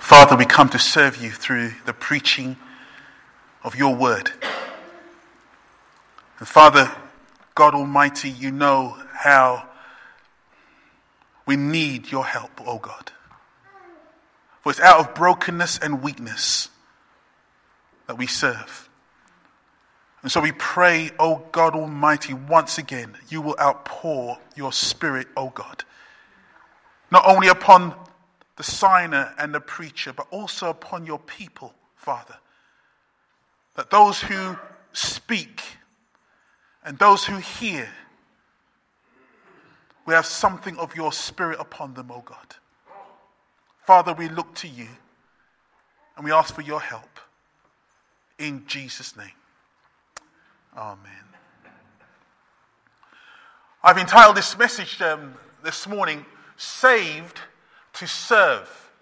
Father, we come to serve you through the preaching of your word. And Father, God Almighty, you know how we need your help, O oh God. For it's out of brokenness and weakness that we serve. And so we pray, O oh God Almighty, once again, you will outpour your Spirit, O oh God, not only upon the signer and the preacher, but also upon your people, Father. That those who speak and those who hear we have something of your Spirit upon them, O God. Father, we look to you and we ask for your help. In Jesus' name. Amen. I've entitled this message um, this morning, Saved to Serve.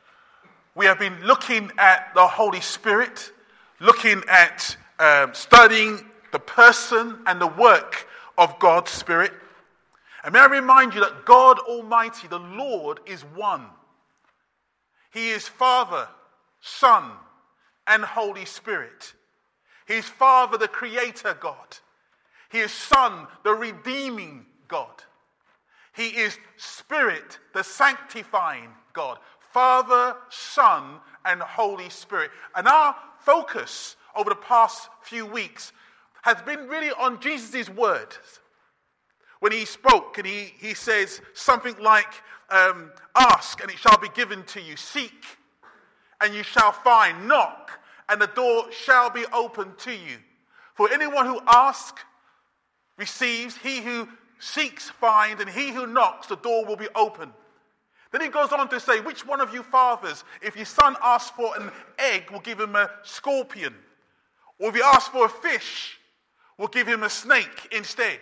We have been looking at the Holy Spirit, looking at um, studying the person and the work of God's Spirit. And may I remind you that God Almighty, the Lord, is one. He is Father, Son, and Holy Spirit. He is Father, the Creator God. He is Son, the redeeming God. He is Spirit, the sanctifying God. Father, Son, and Holy Spirit. And our focus over the past few weeks has been really on Jesus' words. When he spoke, and he, he says something like, um, Ask, and it shall be given to you. Seek, and you shall find. Knock, and the door shall be opened to you. For anyone who asks receives, he who seeks finds, and he who knocks, the door will be open. Then he goes on to say, Which one of you fathers, if your son asks for an egg, will give him a scorpion? Or if he asks for a fish, will give him a snake instead?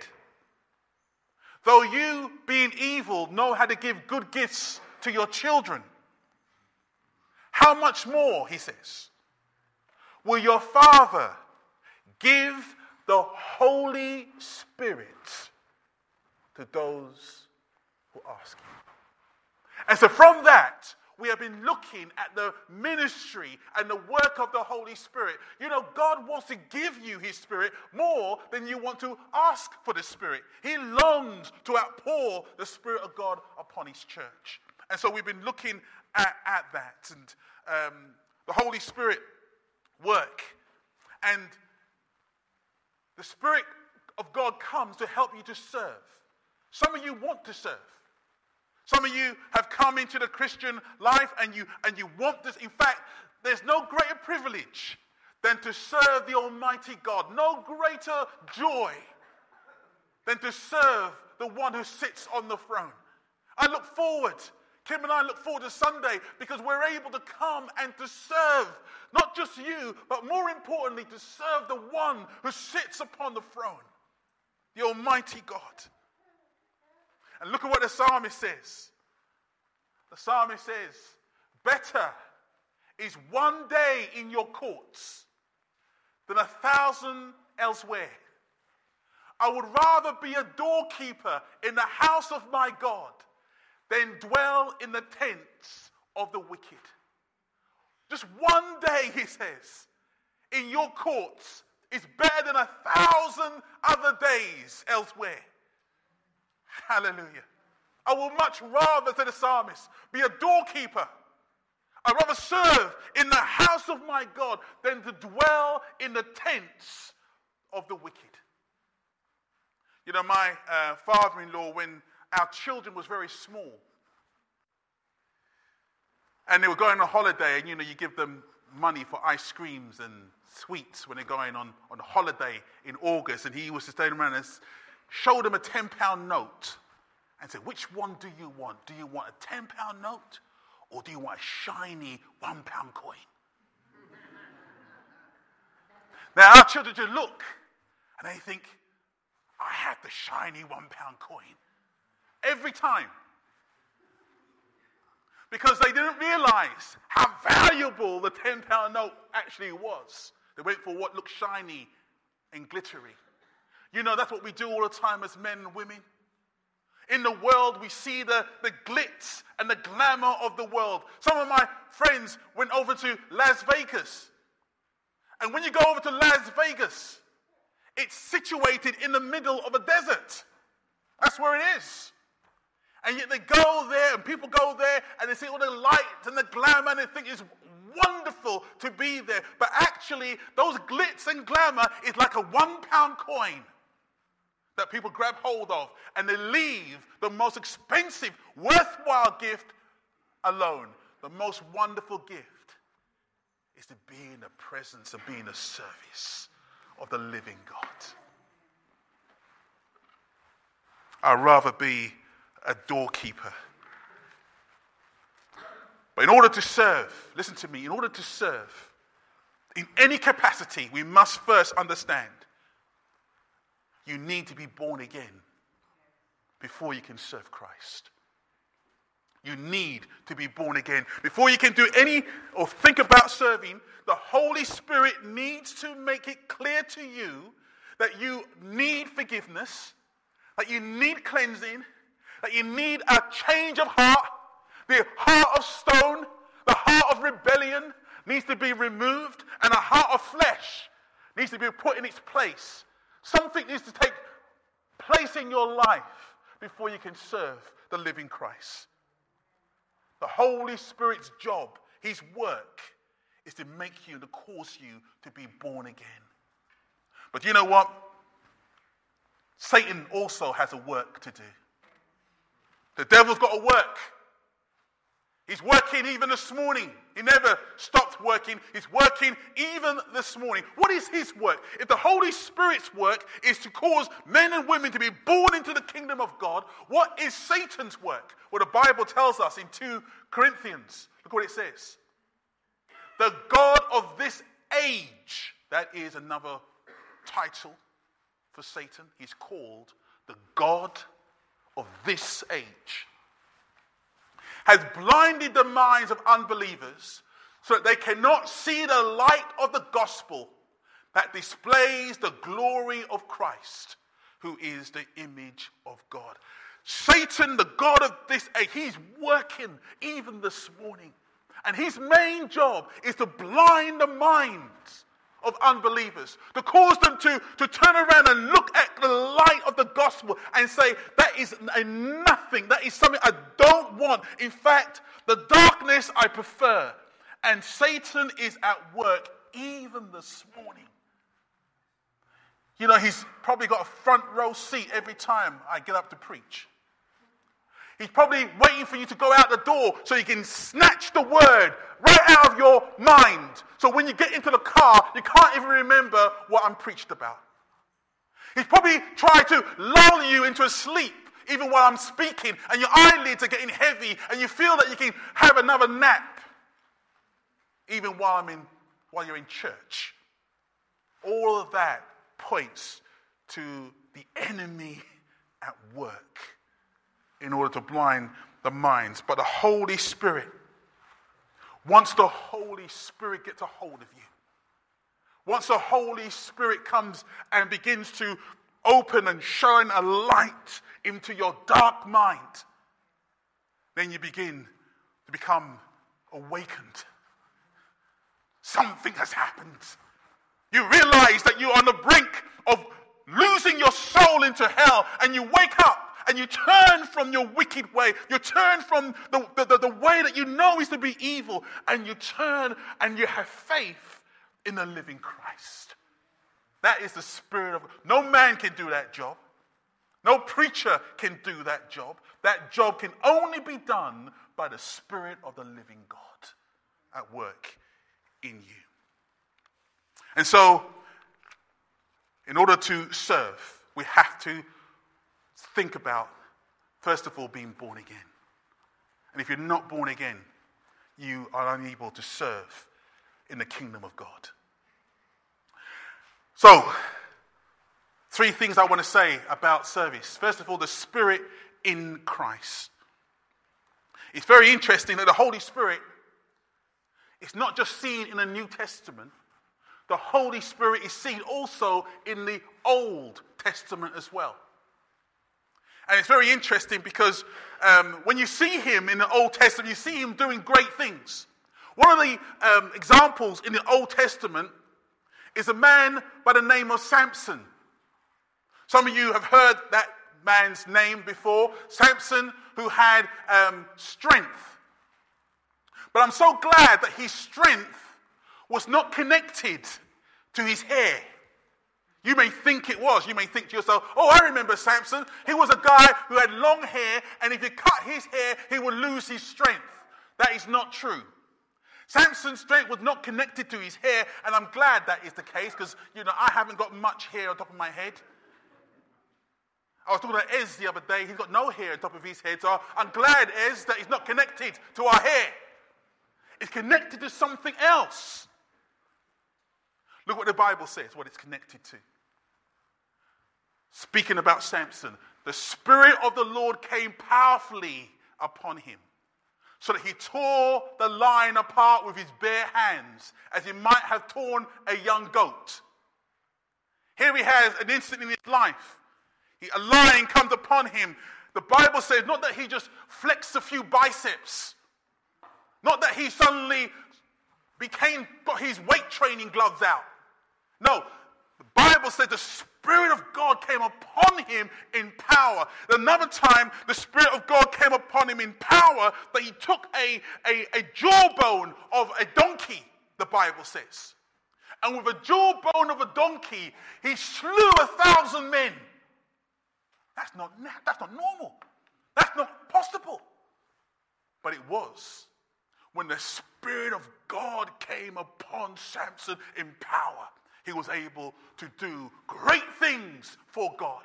Though you, being evil, know how to give good gifts to your children, how much more, he says, will your Father give the Holy Spirit to those who ask? And so, from that, we have been looking at the ministry and the work of the Holy Spirit. You know, God wants to give you His Spirit more than you want to ask for the Spirit. He longs to outpour the Spirit of God upon His church. And so we've been looking at, at that and um, the Holy Spirit work. And the Spirit of God comes to help you to serve. Some of you want to serve. Some of you have come into the Christian life and you, and you want this. In fact, there's no greater privilege than to serve the Almighty God. No greater joy than to serve the one who sits on the throne. I look forward, Kim and I look forward to Sunday because we're able to come and to serve not just you, but more importantly, to serve the one who sits upon the throne, the Almighty God. And look at what the psalmist says. The psalmist says, Better is one day in your courts than a thousand elsewhere. I would rather be a doorkeeper in the house of my God than dwell in the tents of the wicked. Just one day, he says, in your courts is better than a thousand other days elsewhere. Hallelujah. I will much rather, said the psalmist, be a doorkeeper. I'd rather serve in the house of my God than to dwell in the tents of the wicked. You know, my uh, father in law, when our children was very small, and they were going on holiday, and you know, you give them money for ice creams and sweets when they're going on, on holiday in August, and he was to stay around and showed him a 10 pound note and said, Which one do you want? Do you want a 10 pound note or do you want a shiny one pound coin? now, our children just look and they think, I have the shiny one pound coin. Every time. Because they didn't realize how valuable the 10 pound note actually was. They went for what looked shiny and glittery. You know, that's what we do all the time as men and women. In the world, we see the, the glitz and the glamour of the world. Some of my friends went over to Las Vegas. And when you go over to Las Vegas, it's situated in the middle of a desert. That's where it is. And yet they go there, and people go there, and they see all the lights and the glamour, and they think it's wonderful to be there. But actually, those glitz and glamour is like a one pound coin that people grab hold of, and they leave the most expensive, worthwhile gift alone. The most wonderful gift is to be in the presence and be in the service of the living God. I'd rather be a doorkeeper. But in order to serve, listen to me, in order to serve in any capacity, we must first understand you need to be born again before you can serve Christ. You need to be born again. Before you can do any or think about serving, the Holy Spirit needs to make it clear to you that you need forgiveness, that you need cleansing, that you need a change of heart. The heart of stone, the heart of rebellion needs to be removed, and a heart of flesh needs to be put in its place. Something needs to take place in your life before you can serve the living Christ. The Holy Spirit's job, his work, is to make you, to cause you to be born again. But you know what? Satan also has a work to do. The devil's got a work. He's working even this morning. He never stopped working. He's working even this morning. What is his work? If the Holy Spirit's work is to cause men and women to be born into the kingdom of God, what is Satan's work? Well, the Bible tells us in 2 Corinthians, look what it says. The God of this age, that is another title for Satan. He's called the God of this age has blinded the minds of unbelievers so that they cannot see the light of the gospel that displays the glory of Christ, who is the image of God. Satan, the God of this age, he's working even this morning. And his main job is to blind the minds of unbelievers, to cause them to, to turn around and look at the light of the gospel and say, That is a nothing. That is something I don't want. In fact, the darkness I prefer. And Satan is at work even this morning. You know, he's probably got a front row seat every time I get up to preach. He's probably waiting for you to go out the door so he can snatch the word right out of your mind. So when you get into the car, you can't even remember what I'm preached about. He's probably trying to lull you into a sleep even while I'm speaking, and your eyelids are getting heavy, and you feel that you can have another nap even while I'm in while you're in church. All of that points to the enemy at work in order to blind the minds. But the Holy Spirit, once the Holy Spirit gets a hold of you, once the Holy Spirit comes and begins to open and shine a light into your dark mind, then you begin to become awakened. Something has happened. You realize that you're on the brink of losing your soul into hell, and you wake up and you turn from your wicked way. You turn from the, the, the, way that you know is to be evil, and you turn and you have faith in the living Christ. That is the Spirit of No man can do that job. No preacher can do that job. That job can only be done by the Spirit of the living God at work in you. And so, in order to serve, we have to think about, first of all, being born again. And if you're not born again, you are unable to serve in the kingdom of God. So, three things I want to say about service. First of all, the Spirit in Christ. It's very interesting that the Holy Spirit is not just seen in the New Testament, the Holy Spirit is seen also in the Old Testament as well. And it's very interesting because um, when you see him in the Old Testament, you see him doing great things. One of the um, examples in the Old Testament is a man by the name of Samson. Some of you have heard that man's name before Samson, who had um, strength. But I'm so glad that his strength was not connected to his hair. You may think it was. You may think to yourself, oh, I remember Samson. He was a guy who had long hair, and if you cut his hair, he would lose his strength. That is not true. Samson's strength was not connected to his hair, and I'm glad that is the case because, you know, I haven't got much hair on top of my head. I was talking to Ez the other day. He's got no hair on top of his head, so I'm glad, Ez, that he's not connected to our hair. It's connected to something else. Look what the Bible says, what it's connected to. Speaking about Samson, the Spirit of the Lord came powerfully upon him, so that he tore the lion apart with his bare hands, as he might have torn a young goat. Here he has an instant in his life. He, a lion comes upon him. The Bible says not that he just flexed a few biceps, not that he suddenly became, got his weight training gloves out. No, the Bible says the Spirit of God came upon him in power. Another time, the Spirit of God came upon him in power that he took a, a, a jawbone of a donkey, the Bible says. And with a jawbone of a donkey, he slew a thousand men. That's not, that's not normal. That's not possible. But it was when the Spirit of God came upon Samson in power, he was able to do great things for God.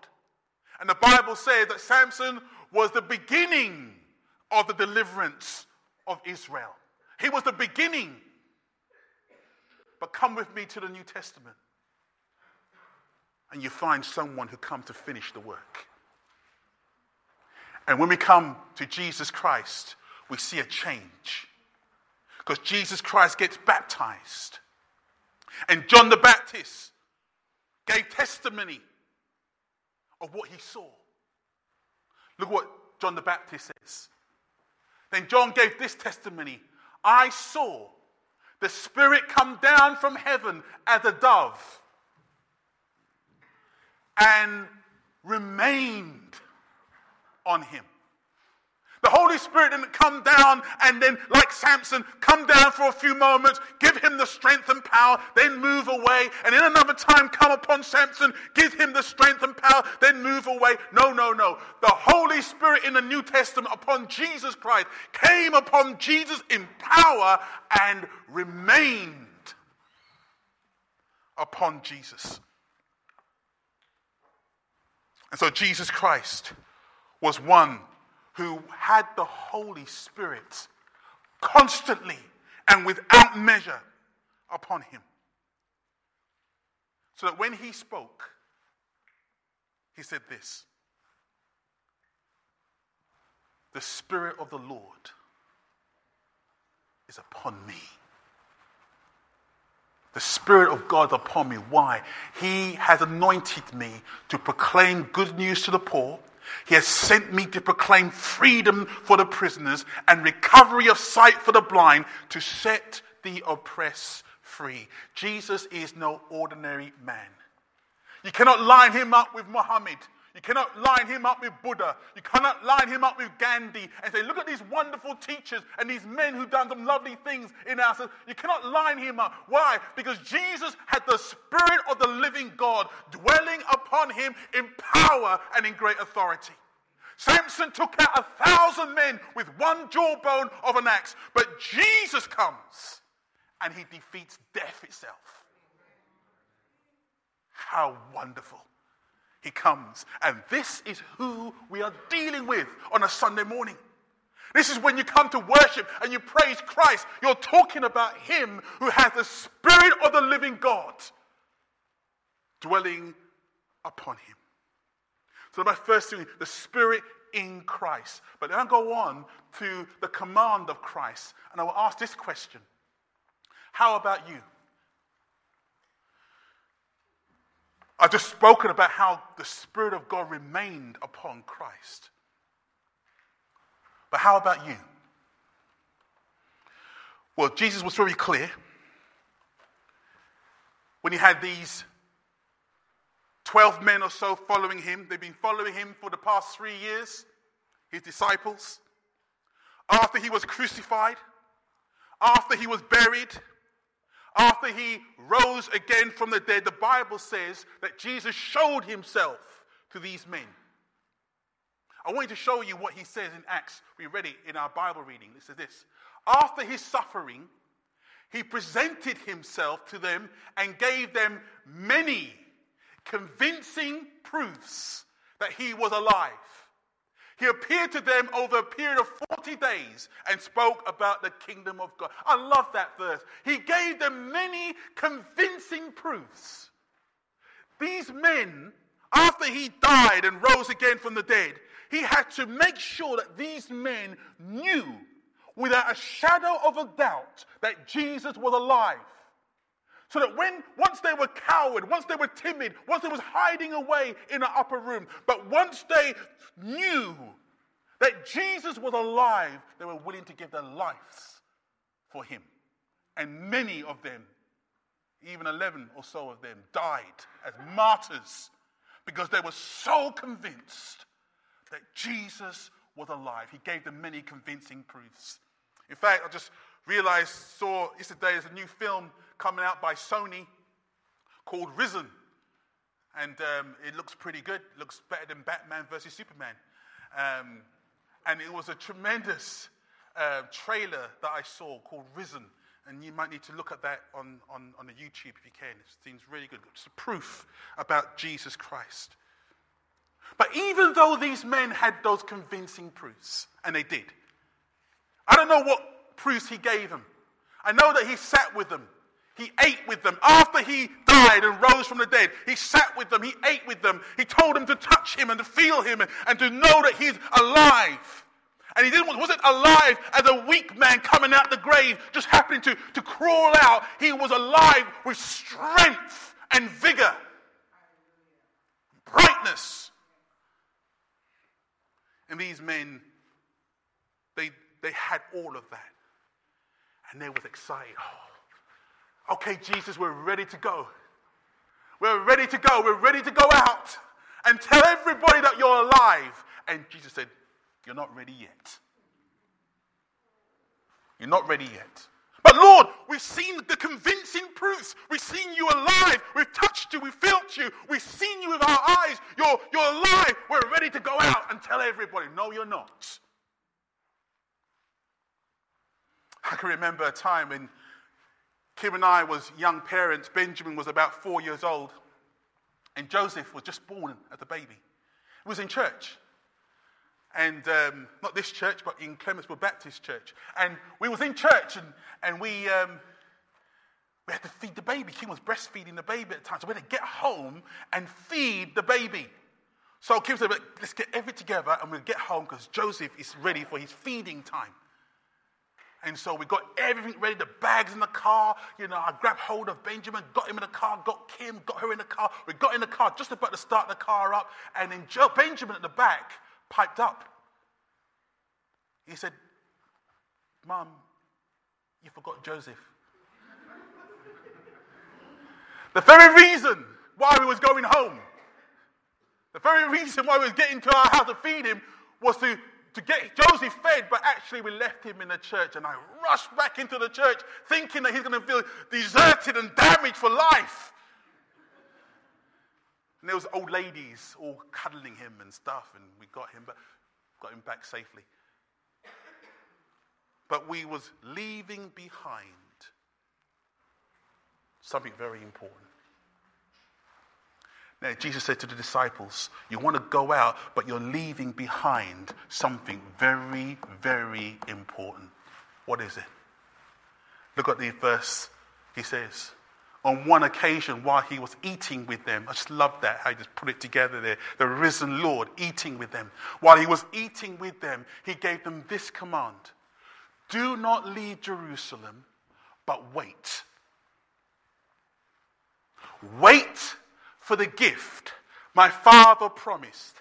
And the Bible says that Samson was the beginning of the deliverance of Israel. He was the beginning. But come with me to the New Testament, and you find someone who come to finish the work. And when we come to Jesus Christ, we see a change. Because Jesus Christ gets baptized. And John the Baptist gave testimony of what he saw. Look what John the Baptist says. Then John gave this testimony I saw the Spirit come down from heaven as a dove and remained on him. The Holy Spirit didn't come down and then, like Samson, come down for a few moments, give him the strength and power, then move away, and in another time come upon Samson, give him the strength and power, then move away. No, no, no. The Holy Spirit in the New Testament upon Jesus Christ came upon Jesus in power and remained upon Jesus. And so Jesus Christ was one who had the Holy Spirit constantly and without measure upon him. So that when he spoke, he said this The Spirit of the Lord is upon me. The Spirit of God upon me. Why? He has anointed me to proclaim good news to the poor. He has sent me to proclaim freedom for the prisoners and recovery of sight for the blind to set the oppressed free. Jesus is no ordinary man. You cannot line him up with Muhammad. You cannot line him up with Buddha. You cannot line him up with Gandhi and say, look at these wonderful teachers and these men who've done some lovely things in our society. You cannot line him up. Why? Because Jesus had the Spirit of the living God dwelling upon him in power and in great authority. Samson took out a thousand men with one jawbone of an axe, but Jesus comes and he defeats death itself. How wonderful! He comes. And this is who we are dealing with on a Sunday morning. This is when you come to worship and you praise Christ. You're talking about Him who has the Spirit of the living God dwelling upon Him. So, my first thing, the Spirit in Christ. But then I go on to the command of Christ, and I will ask this question How about you? I've just spoken about how the Spirit of God remained upon Christ. But how about you? Well, Jesus was very clear when he had these 12 men or so following him. They've been following him for the past three years, his disciples. After he was crucified, after he was buried, after he rose again from the dead, the Bible says that Jesus showed himself to these men. I want you to show you what he says in Acts. We read it in our Bible reading. It says this After his suffering, he presented himself to them and gave them many convincing proofs that he was alive. He appeared to them over a period of 40 days and spoke about the kingdom of God. I love that verse. He gave them many convincing proofs. These men, after he died and rose again from the dead, he had to make sure that these men knew without a shadow of a doubt that Jesus was alive. So that when, once they were coward, once they were timid, once they was hiding away in an upper room, but once they knew that Jesus was alive, they were willing to give their lives for him. And many of them, even 11 or so of them, died as martyrs because they were so convinced that Jesus was alive. He gave them many convincing proofs. In fact, I just realized, saw yesterday there's a new film coming out by Sony called Risen. And um, it looks pretty good. It looks better than Batman versus Superman. Um, and it was a tremendous uh, trailer that I saw called Risen. And you might need to look at that on, on, on the YouTube if you can. It seems really good. It's a proof about Jesus Christ. But even though these men had those convincing proofs, and they did, I don't know what proofs he gave them. I know that he sat with them. He ate with them. After he died and rose from the dead, he sat with them. He ate with them. He told them to touch him and to feel him and, and to know that he's alive. And he didn't, wasn't alive as a weak man coming out the grave, just happening to, to crawl out. He was alive with strength and vigor, brightness. And these men, they, they had all of that. And they was excited. Oh, okay, Jesus, we're ready to go. We're ready to go. We're ready to go out and tell everybody that you're alive. And Jesus said, You're not ready yet. You're not ready yet. But Lord, we've seen the convincing proofs. We've seen you alive. We've touched you. We've felt you. We've seen you with our eyes. You're, you're alive. We're ready to go out and tell everybody. No, you're not. I can remember a time when Kim and I was young parents. Benjamin was about four years old, and Joseph was just born as a baby. He was in church, and um, not this church, but in Clementsville Baptist Church. And we was in church, and, and we, um, we had to feed the baby. Kim was breastfeeding the baby at the time, so we had to get home and feed the baby. So Kim said, let's get everything together and we'll get home because Joseph is ready for his feeding time. And so we got everything ready, the bags in the car. You know, I grabbed hold of Benjamin, got him in the car, got Kim, got her in the car. We got in the car, just about to start the car up. And then Joe, Benjamin at the back piped up. He said, Mom, you forgot Joseph. the very reason why we was going home, the very reason why we was getting to our house to feed him was to to get Joseph fed, but actually we left him in the church. And I rushed back into the church thinking that he's going to feel deserted and damaged for life. And there was old ladies all cuddling him and stuff, and we got him, but got him back safely. But we was leaving behind something very important. Now, Jesus said to the disciples, You want to go out, but you're leaving behind something very, very important. What is it? Look at the verse. He says, On one occasion, while he was eating with them, I just love that, how he just put it together there. The risen Lord eating with them. While he was eating with them, he gave them this command Do not leave Jerusalem, but wait. Wait for the gift my Father promised,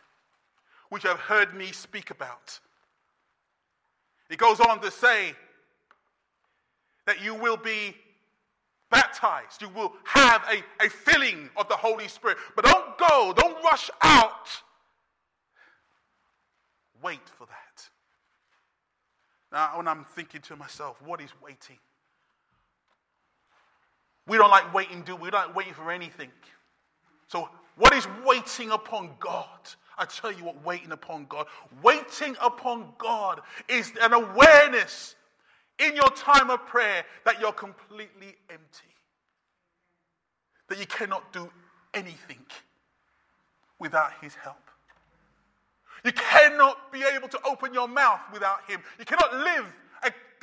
which have heard me speak about. He goes on to say that you will be baptized, you will have a, a filling of the Holy Spirit. But don't go, don't rush out. Wait for that. Now, when I'm thinking to myself, what is waiting? We don't like waiting, do we? We don't like waiting for anything. So, what is waiting upon God? I tell you what, waiting upon God. Waiting upon God is an awareness in your time of prayer that you're completely empty, that you cannot do anything without His help. You cannot be able to open your mouth without Him. You cannot live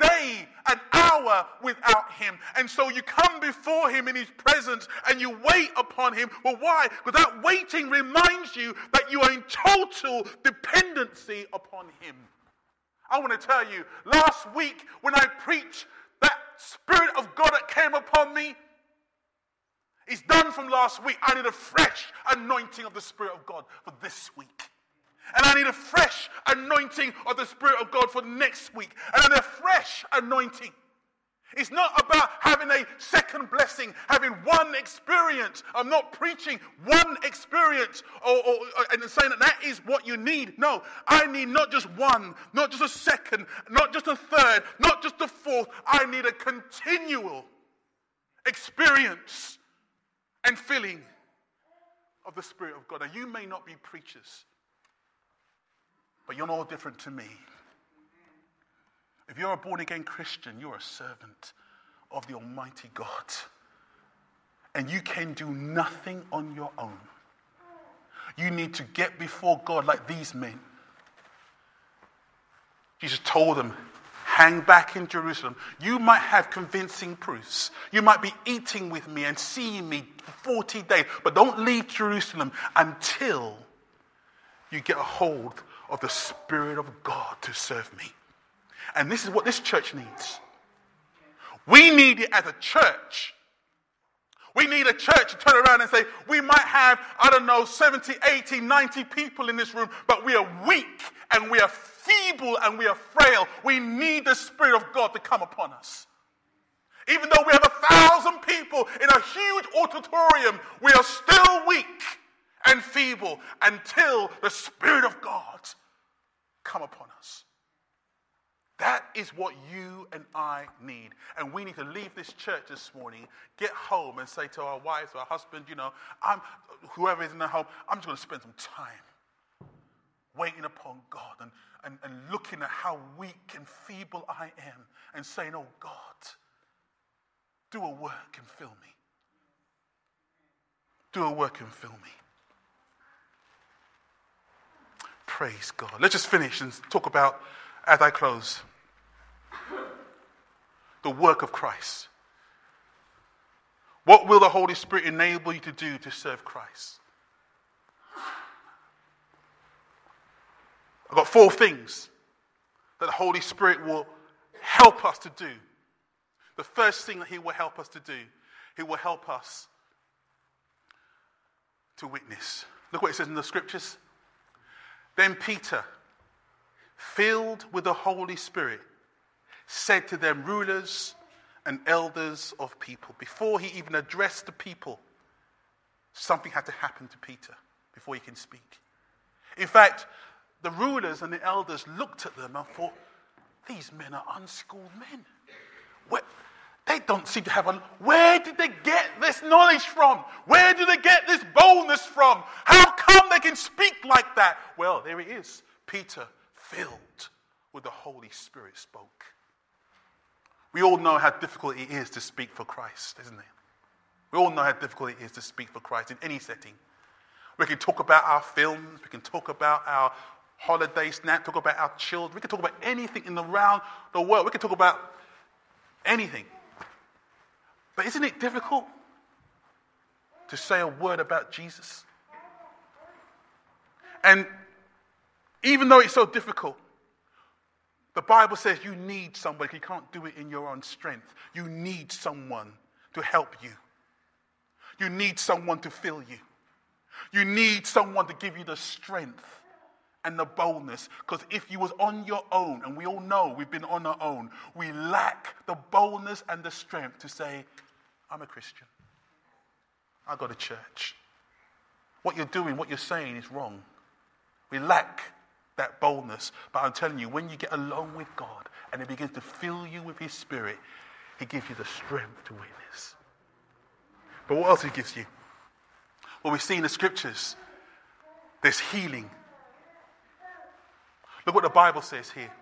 day, an hour without him. And so you come before him in his presence and you wait upon him. Well, why? Because that waiting reminds you that you are in total dependency upon him. I want to tell you, last week when I preached, that Spirit of God that came upon me is done from last week. I need a fresh anointing of the Spirit of God for this week. And I need a fresh anointing of the Spirit of God for next week. And I need a fresh anointing. It's not about having a second blessing, having one experience. I'm not preaching one experience or, or, and saying that that is what you need. No, I need not just one, not just a second, not just a third, not just a fourth. I need a continual experience and filling of the Spirit of God. Now, you may not be preachers, but you're no different to me. If you're a born again Christian, you're a servant of the Almighty God. And you can do nothing on your own. You need to get before God like these men. Jesus told them, hang back in Jerusalem. You might have convincing proofs. You might be eating with me and seeing me for 40 days, but don't leave Jerusalem until you get a hold of the Spirit of God to serve me. And this is what this church needs. We need it as a church. We need a church to turn around and say, we might have, I don't know, 70, 80, 90 people in this room, but we are weak and we are feeble and we are frail. We need the Spirit of God to come upon us. Even though we have a thousand people in a huge auditorium, we are still weak and feeble until the Spirit of God come upon us. That is what you and I need. And we need to leave this church this morning, get home, and say to our wives our husband, you know, I'm, whoever is in the home, I'm just going to spend some time waiting upon God and, and, and looking at how weak and feeble I am and saying, oh God, do a work and fill me. Do a work and fill me. Praise God. Let's just finish and talk about, as I close, the work of Christ. What will the Holy Spirit enable you to do to serve Christ? I've got four things that the Holy Spirit will help us to do. The first thing that He will help us to do, He will help us to witness. Look what it says in the scriptures. Then Peter, filled with the Holy Spirit, said to them, rulers and elders of people. Before he even addressed the people, something had to happen to Peter before he can speak. In fact, the rulers and the elders looked at them and thought, these men are unschooled men. Where, they don't seem to have a. Where did they get this knowledge from? Where did they get this boldness from? How come they can speak like that? Well, there he is. Peter, filled with the Holy Spirit, spoke. We all know how difficult it is to speak for Christ, isn't it? We all know how difficult it is to speak for Christ in any setting. We can talk about our films, we can talk about our holiday snap, talk about our children, we can talk about anything in the round the world. We can talk about anything. But isn't it difficult to say a word about Jesus? And even though it's so difficult, the Bible says you need somebody. You can't do it in your own strength. You need someone to help you. You need someone to fill you. You need someone to give you the strength and the boldness. Because if you was on your own, and we all know we've been on our own, we lack the boldness and the strength to say, I'm a Christian. I go to church. What you're doing, what you're saying is wrong. We lack that boldness. But I'm telling you, when you get along with God and He begins to fill you with His Spirit, He gives you the strength to witness. But what else He gives you? Well, we see in the scriptures there's healing. Look what the Bible says here.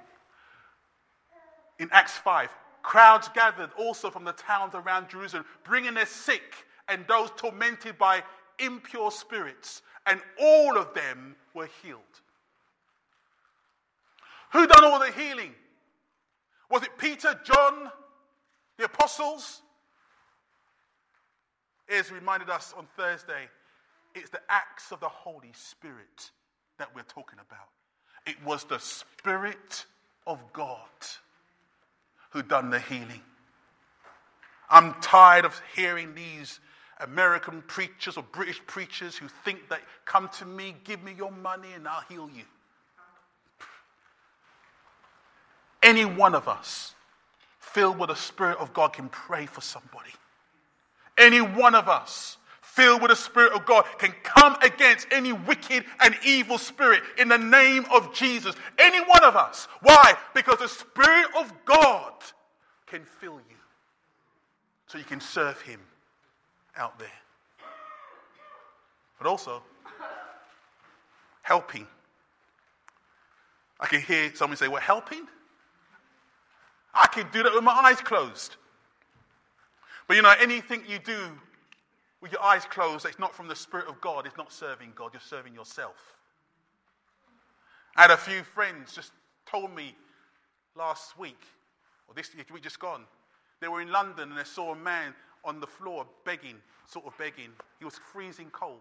In Acts 5, crowds gathered also from the towns around Jerusalem, bringing their sick and those tormented by impure spirits, and all of them were healed. Who done all the healing? Was it Peter, John, the apostles? Ez reminded us on Thursday, it's the acts of the Holy Spirit that we're talking about. It was the Spirit of God who done the healing. I'm tired of hearing these American preachers or British preachers who think that come to me, give me your money, and I'll heal you. Any one of us filled with the Spirit of God can pray for somebody. Any one of us filled with the Spirit of God can come against any wicked and evil spirit in the name of Jesus. Any one of us. Why? Because the Spirit of God can fill you so you can serve Him out there. But also, helping. I can hear someone say, Well, helping? I can do that with my eyes closed. But you know, anything you do with your eyes closed it's not from the Spirit of God, it's not serving God, you're serving yourself. I had a few friends just told me last week, or this week just gone, they were in London and they saw a man on the floor begging, sort of begging. He was freezing cold.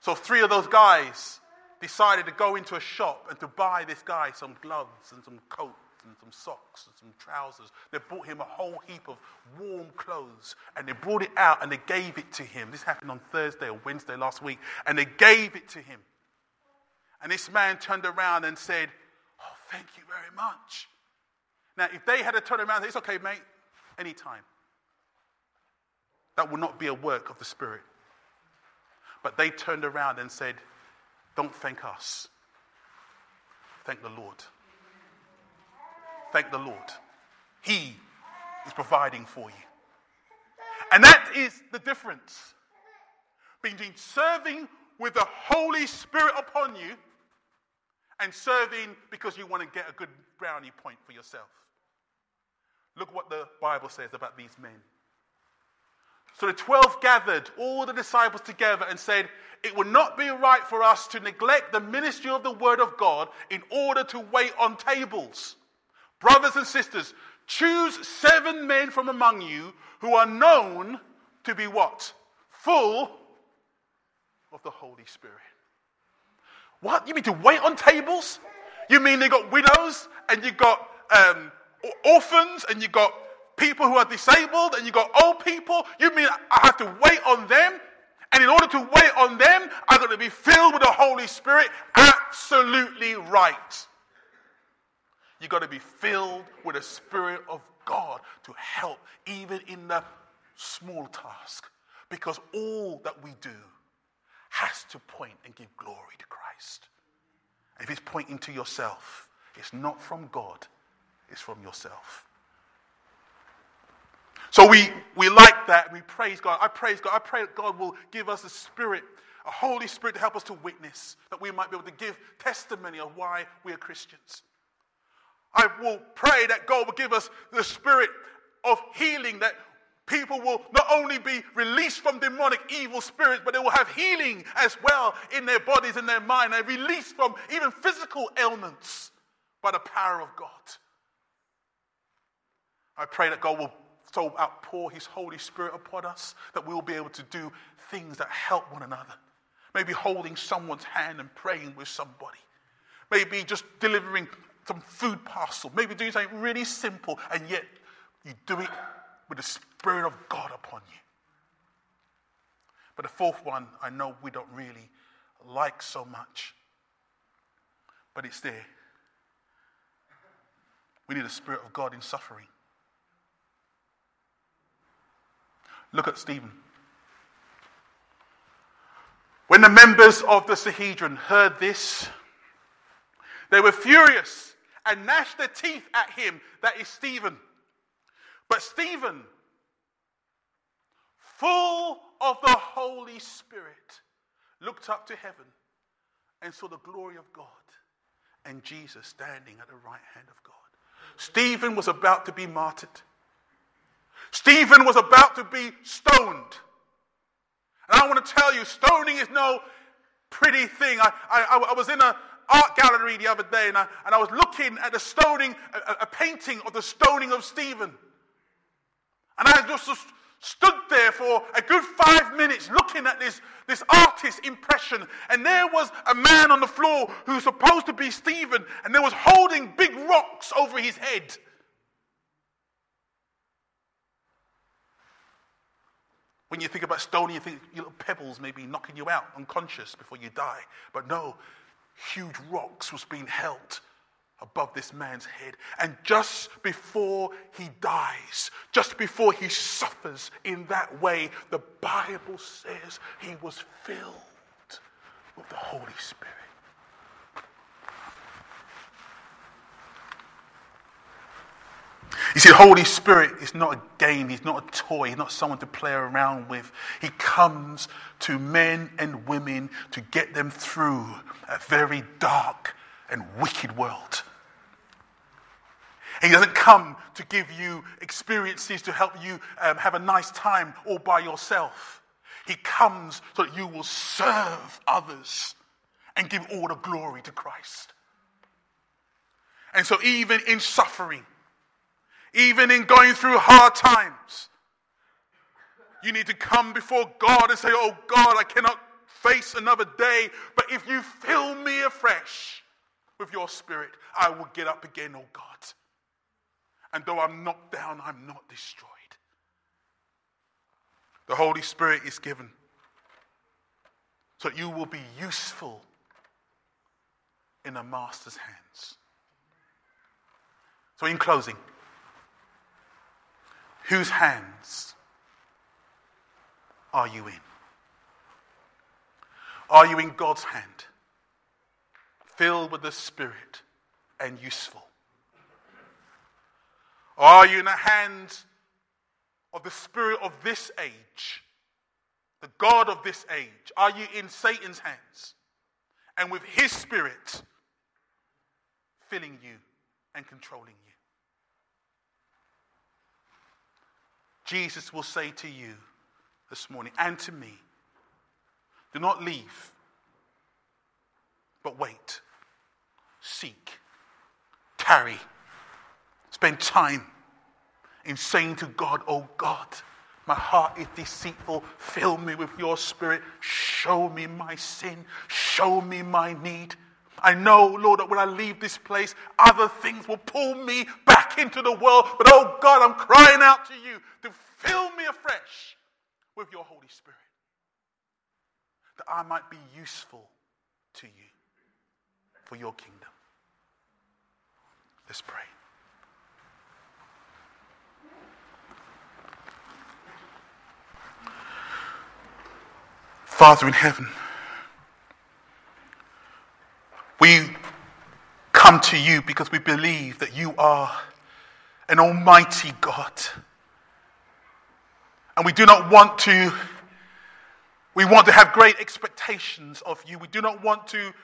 So three of those guys decided to go into a shop and to buy this guy some gloves and some coats and some socks and some trousers. They bought him a whole heap of warm clothes and they brought it out and they gave it to him. This happened on Thursday or Wednesday last week. And they gave it to him. And this man turned around and said, Oh, thank you very much. Now, if they had to turn around It's okay, mate, anytime. That would not be a work of the Spirit. But they turned around and said, Don't thank us. Thank the Lord. Thank the Lord. He is providing for you. And that is the difference between serving with the Holy Spirit upon you and serving because you want to get a good brownie point for yourself. Look what the Bible says about these men. So the 12 gathered all the disciples together and said, It would not be right for us to neglect the ministry of the word of God in order to wait on tables. Brothers and sisters, choose seven men from among you who are known to be what? Full of the Holy Spirit. What? You mean to wait on tables? You mean they got widows and you got um, orphans and you got people who are disabled and you got old people. You mean I have to wait on them? And in order to wait on them, I've got to be filled with the Holy Spirit? Absolutely right. You've got to be filled with the Spirit of God to help, even in the small task. Because all that we do has to point and give glory to Christ. if it's pointing to yourself, it's not from God, it's from yourself. So we, we like that. We praise God. I praise God. I pray that God will give us a spirit, a Holy Spirit to help us to witness, that we might be able to give testimony of why we are Christians. I will pray that God will give us the spirit of healing, that people will not only be released from demonic evil spirits, but they will have healing as well in their bodies and their mind. They're released from even physical ailments by the power of God. I pray that God will so outpour His Holy Spirit upon us that we will be able to do things that help one another. Maybe holding someone's hand and praying with somebody. Maybe just delivering some food parcel. Maybe doing something really simple, and yet you do it with the Spirit of God upon you. But the fourth one, I know we don't really like so much, but it's there. We need the Spirit of God in suffering. Look at Stephen. When the members of the Sanhedrin heard this, they were furious and gnashed their teeth at him, that is Stephen. But Stephen, full of the Holy Spirit, looked up to heaven and saw the glory of God and Jesus standing at the right hand of God. Stephen was about to be martyred. Stephen was about to be stoned. And I want to tell you, stoning is no pretty thing. I, I, I was in an art gallery the other day and I, and I was looking at the stoning, a, a painting of the stoning of Stephen. And I just stood there for a good five minutes looking at this, this artist's impression. And there was a man on the floor who was supposed to be Stephen, and there was holding big rocks over his head. When you think about stoning, you think little pebbles maybe knocking you out unconscious before you die. But no, huge rocks was being held above this man's head. And just before he dies, just before he suffers in that way, the Bible says he was filled with the Holy Spirit. You see, the Holy Spirit is not a game, He's not a toy, He's not someone to play around with. He comes to men and women to get them through a very dark and wicked world. He doesn't come to give you experiences to help you um, have a nice time all by yourself. He comes so that you will serve others and give all the glory to Christ. And so, even in suffering, even in going through hard times, you need to come before God and say, Oh God, I cannot face another day, but if you fill me afresh with your spirit, I will get up again, oh God. And though I'm knocked down, I'm not destroyed. The Holy Spirit is given so you will be useful in a master's hands. So, in closing, whose hands are you in? Are you in God's hand, filled with the Spirit and useful? Or are you in the hands of the spirit of this age, the God of this age? Are you in Satan's hands and with his spirit filling you and controlling you? Jesus will say to you this morning and to me do not leave, but wait, seek, tarry spend time in saying to God, Oh God, my heart is deceitful. Fill me with your spirit. Show me my sin. Show me my need. I know, Lord, that when I leave this place, other things will pull me back into the world. But oh God, I'm crying out to you to fill me afresh with your Holy Spirit. That I might be useful to you for your kingdom. Let's pray. Father in heaven, we come to you because we believe that you are an almighty God. And we do not want to, we want to have great expectations of you. We do not want to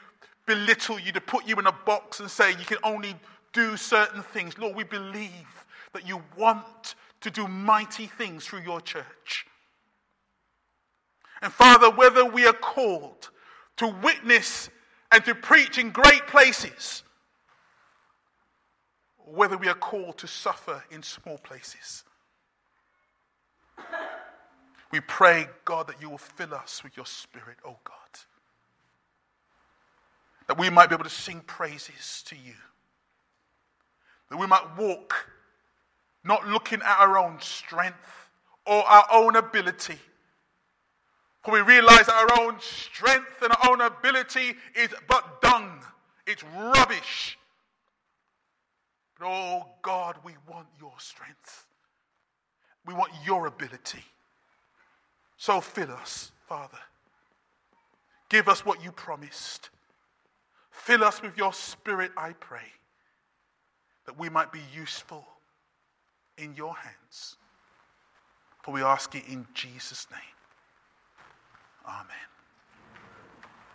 belittle you, to put you in a box and say you can only do certain things. Lord, we believe that you want to do mighty things through your church. And Father, whether we are called to witness and to preach in great places, whether we are called to suffer in small places, we pray, God, that you will fill us with your Spirit, oh God. That we might be able to sing praises to you. That we might walk not looking at our own strength or our own ability For we realize that our own strength and our own ability is but dung, it's rubbish. But oh God, we want your strength. We want your ability. So fill us, Father. Give us what you promised. Fill us with your spirit, I pray, that we might be useful in your hands. For we ask it in Jesus' name. Amen.